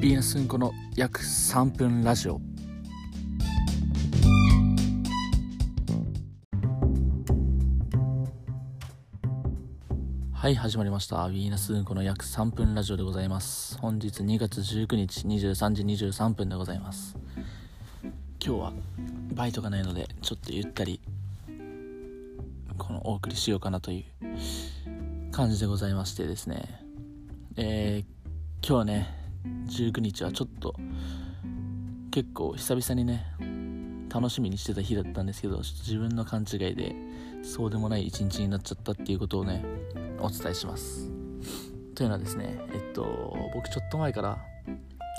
ビーナスンコの約3分ラジオ。はい始まりました。ヴィーナスンコの約3分ラジオでございます。本日2月19日23時23分でございます。今日はバイトがないのでちょっとゆったりこのお送りしようかなという感じでございましてですね。えー、今日はね19日はちょっと結構久々にね楽しみにしてた日だったんですけど自分の勘違いでそうでもない一日になっちゃったっていうことをねお伝えします。というのはですねえっと僕ちょっと前から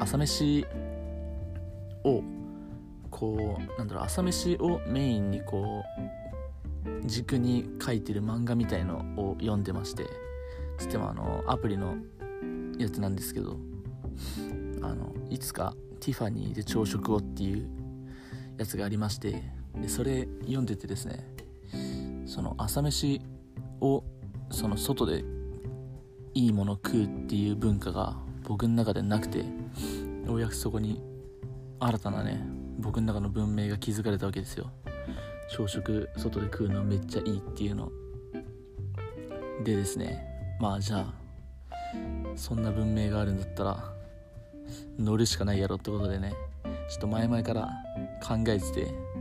朝飯をこうなんだろう朝飯をメインにこう軸に書いてる漫画みたいのを読んでましてつってもあのアプリのやつなんですけどあのいつかティファニーで朝食をっていうやつがありましてでそれ読んでてですねその朝飯をその外でいいもの食うっていう文化が僕の中でなくてようやくそこに新たなね僕の中の文明が築かれたわけですよ。朝食外で食うのめっちゃいいっていうの。でですねまあじゃあそんな文明があるんだったら乗るしかないやろってことでね。ちょっと前々から考えてて。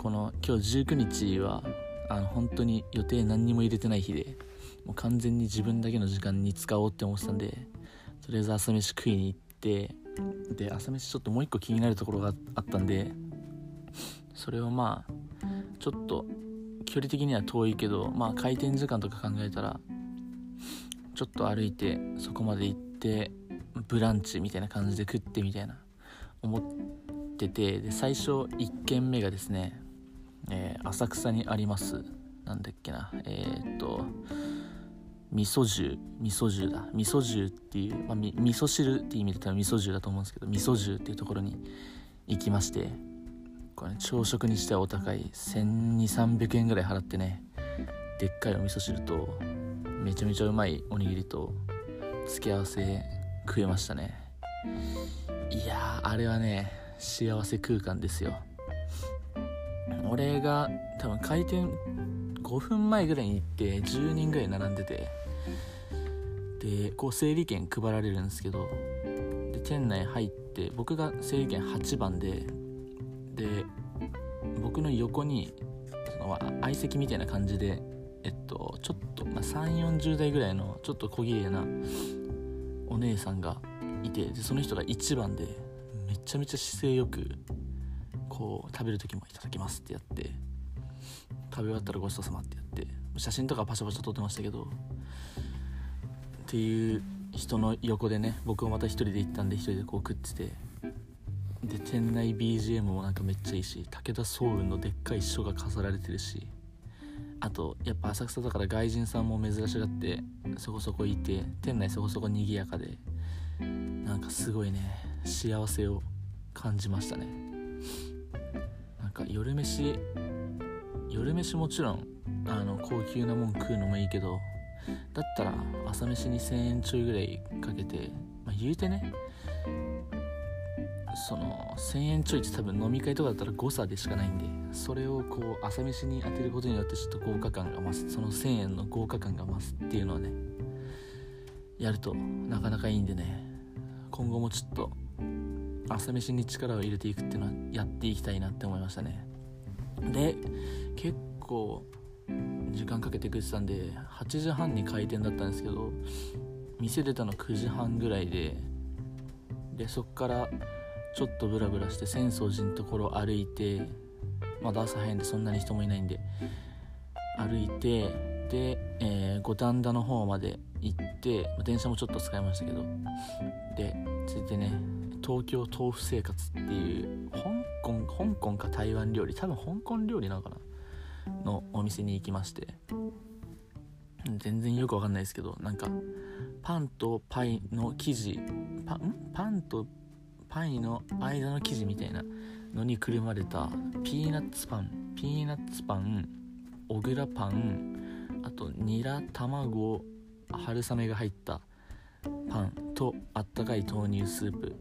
この今日19日はあの本当に予定何にも入れてない日でもう完全に自分だけの時間に使おうって思ってたんでとりあえず朝飯食いに行ってで朝飯ちょっともう一個気になるところがあったんでそれをまあちょっと距離的には遠いけどまあ開店時間とか考えたらちょっと歩いてそこまで行ってブランチみたいな感じで食ってみたいな思っててで最初1軒目がですね、えー、浅草にあります。なんだっけなえー、っと味噌汁味噌汁だ。味噌汁っていう、まあ、味噌汁って意味で多分味噌汁だと思うんですけど味噌汁っていうところに行きましてこれ、ね、朝食にしてはお高い12300円ぐらい払ってねでっかいお味噌汁とめちゃめちゃうまいおにぎりと付け合わせ食えましたね。いやあれはね幸せ空間ですよ。俺が多分開店5分前ぐらいに行って10人ぐらい並んでてでこう整理券配られるんですけどで店内入って僕が整理券8番でで僕の横にその相席みたいな感じでえっとちょっと、まあ、3 4 0代ぐらいのちょっと小綺麗なお姉さんがいてでその人が1番でめちゃめちゃ姿勢よくこう食べる時も「いただきます」ってやって食べ終わったらごちそうさまってやって写真とかパシャパシャ撮ってましたけどっていう人の横でね僕もまた一人で行ったんで一人でこう食っててで店内 BGM もなんかめっちゃいいし武田壮雲のでっかい書が飾られてるしあとやっぱ浅草だから外人さんも珍しがってそこそこいて店内そこそこ賑やかでなんかすごいね幸せを感じましたね。なんか夜飯夜飯もちろんあの高級なもん食うのもいいけどだったら朝飯2000円ちょいぐらいかけて、まあ、言うてねその1000円ちょいって多分飲み会とかだったら誤差でしかないんでそれをこう朝飯に当てることによってちょっと豪華感が増す。その1000円の豪華感が増すっていうのはねやるとなかなかいいんでね。今後もちょっと朝飯に力を入れていくっていうのはやっていきたいなって思いましたね。で結構時間かけてくれてたんで8時半に開店だったんですけど店出たの9時半ぐらいででそっからちょっとブラブラして浅草寺のところ歩いてまだ朝早いんでそんなに人もいないんで歩いてで、えー、五反田の方まで行って電車もちょっと使いましたけどで続いてね東京豆腐生活っていう香港香港か台湾料理多分香港料理なのかな？のお店に行きまして全然よくわかんないですけどなんかパンとパイの生地パンパンとパイの間の生地みたいなのにくるまれたピーナッツパンピーナッツパン小倉パンあとニラ卵春雨が入ったパンとあったかい豆乳スープ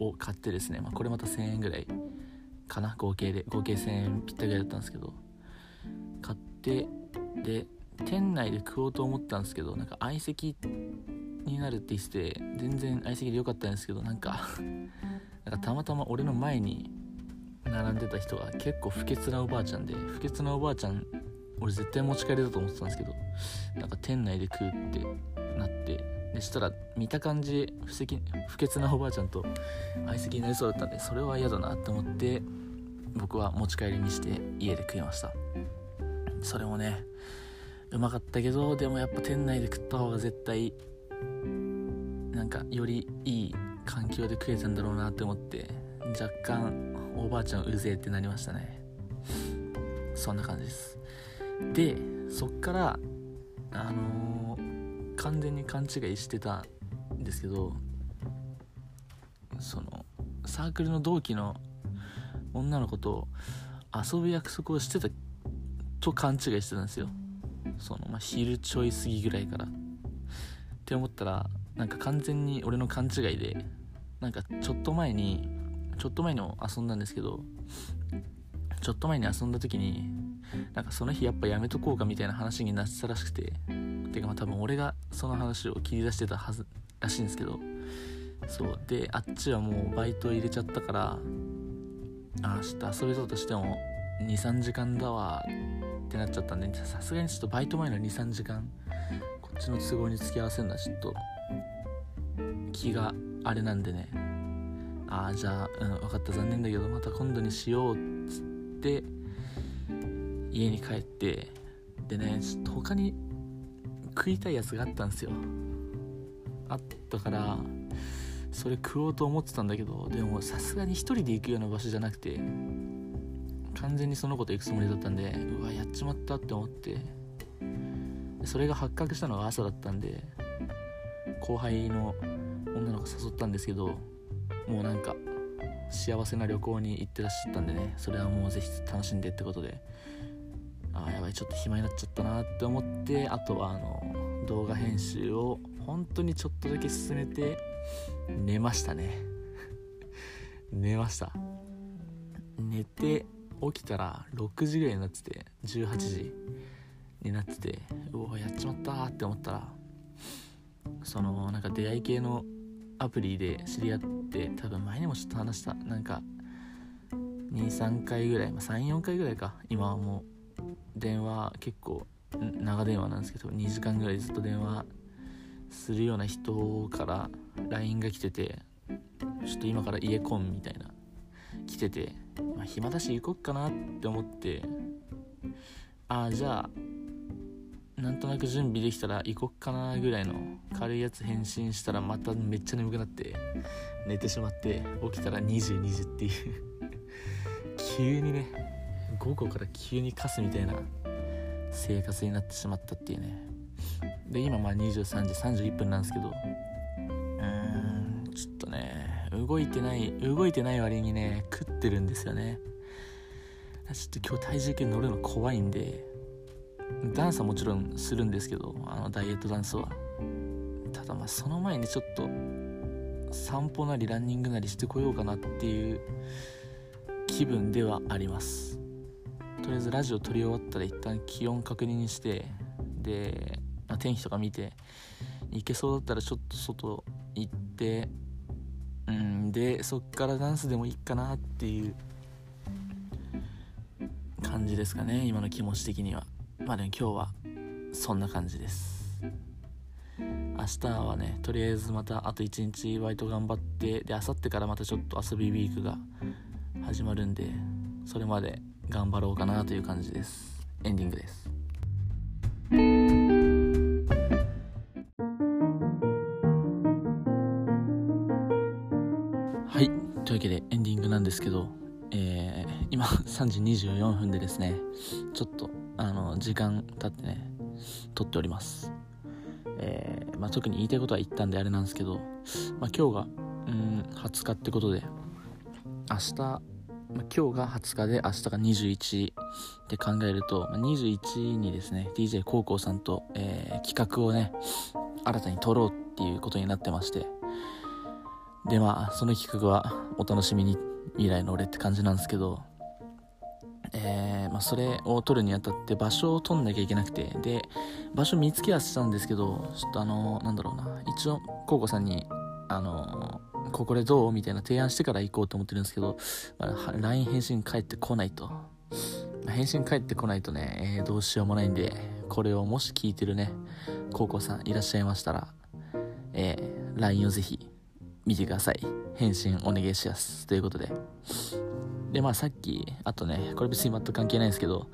を買ってですね、まあ、これまた1000円ぐらいかな合計で合計1000円ぴったりぐらいだったんですけど買ってで店内で食おうと思ったんですけどなんか相席になるって言って全然相席でよかったんですけどなんか なんかたまたま俺の前に並んでた人が結構不潔なおばあちゃんで不潔なおばあちゃん俺絶対持ち帰りだと思ってたんですけどなんか店内で食うってなってでしたら見た感じ不不潔なおばあちゃんと相席になりそうだったんでそれは嫌だなって思って僕は持ち帰りにして家で食いました。それもねうまかったけどでもやっぱ店内で食った方が絶対なんかよりいい環境で食えたんだろうなって思って若干おばあちゃんうぜえってなりましたね。そんな感じです。でそっからあのー、完全に勘違いしてたんですけどそのサークルの同期の女の子と遊ぶ約束をしてたと勘違いしてたんですよ。その、まあ、昼ちょい過ぎぐらいから。って思ったらなんか完全に俺の勘違いでなんかちょっと前にちょっと前に遊んだんですけどちょっと前に遊んだ時になんかその日やっぱやめとこうかみたいな話になってたらしくててかまあ多分俺がその話を切り出してたはずらしいんですけどそうであっちはもうバイト入れちゃったからあ明日遊べたとしても23時間だわってなっちゃったんでさすがにちょっとバイト前の23時間っちの都合に付き合わせるのはちょっと気があれなんでね。ああじゃあ、うん、分かった。残念だけどまた今度にしようっつって家に帰ってでねちょっと他に食いたいやつがあったんですよ。あったからそれ食おうと思ってたんだけどでもさすがに1人で行くような場所じゃなくて完全にその子と行くつもりだったんでうわやっちまったって思ってそれが発覚したのが朝だったんで後輩の女の子誘ったんですけどもうなんか幸せな旅行に行ってらっしゃったんでねそれはもうぜひ楽しんでってことでああやばいちょっと暇になっちゃったなって思ってあとはあの動画編集を本当にちょっとだけ進めて寝ましたね。寝ました。寝て起きたら6時ぐらいになってて18時。になっててうおやっちまったって思ったらそのなんか出会い系のアプリで知り合って多分前にもちょっと話した。なんか23回ぐらい、まあ、34回ぐらいか。今はもう電話結構長電話なんですけど2時間ぐらいずっと電話するような人から LINE が来ててちょっと今から家コンみたいな来てて、まあ、暇だし行こっかなって思ってああじゃあなんとなく準備できたら行こっかなぐらいの軽いやつ返信したらまためっちゃ眠くなって寝てしまって起きたら2020 20っていう。急にね午後から急に貸すみたいな生活になってしまったっていうね。で今まあ23時31分なんですけどうーんちょっとね動いてない動いてない割にね食ってるんですよね。ちょっと今日体重計乗るの怖いんでダンスはもちろんするんですけどあのダイエットダンスは。ただまあその前にちょっと散歩なりランニングなりしてこようかなっていう気分ではあります。とりあえずラジオ撮り終わったら一旦気温確認してで、まあ、天気とか見て行けそうだったらちょっと外行ってうんでそっからダンスでもいいかなっていう感じですかね今の気持ち的には。まあでも今日はそんな感じです。明日はねとりあえずまたあと1日バイト頑張ってで明後日からまたちょっと遊びウィークが始まるんでそれまで頑張ろうかなという感じです。エンディングです。はい。というわけでエンディングなんですけどえー、今3時24分でですねちょっとあの時間経ってね撮っております。えー、まあ、特に言いたいことは言ったんであれなんですけど、まあ、今日がうん20日ってことで明日、まあ、今日が20日で明日が21って考えると、まあ、21にですね DJ コウコウさんと、えー、企画をね新たに撮ろうっていうことになってましてでまあその企画はお楽しみに未来の俺って感じなんですけどえー、まあ、それを撮るにあたって場所を取んなきゃいけなくてで場所見つけはしたんですけどちょっとあのなんだろうな一応コウコさんにあのここでどうみたいな提案してから行こうと思ってるんですけど、まあ、LINE 返信返ってこないと、返信返ってこないとね、えー、どうしようもないんでこれをもし聞いてるねコウコさんいらっしゃいましたら、えー、LINE をぜひ見てください。返信お願いします。ということで。でまあさっきあとねこれ別に全く関係ないんですけど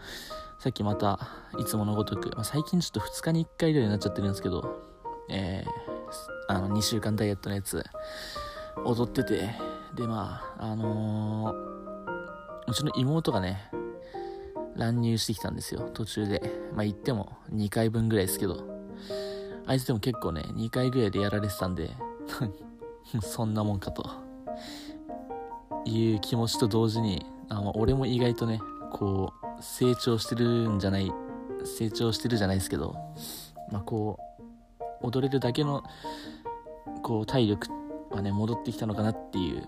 さっきまたいつものごとく、まあ、最近ちょっと2日に1回ぐらいになっちゃってるんですけどえー、あの2週間ダイエットのやつ踊っててでまああのー、うちの妹がね乱入してきたんですよ途中で。まあ言っても2回分ぐらいですけどあいつでも結構ね2回ぐらいでやられてたんで そんなもんかと。いう気持ちと同時にあ俺も意外とねこう成長してるんじゃない成長してるじゃないですけどまあこう踊れるだけのこう体力はね戻ってきたのかなっていうや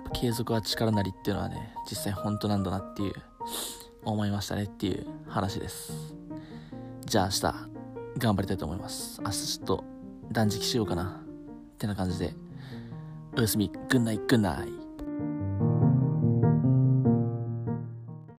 っぱ継続は力なりっていうのはね実際本当なんだなっていう思いましたねっていう話です。じゃあ明日頑張りたいと思います。明日ちょっと断食しようかな。ってな感じでおやすみ。グンナイグンナイ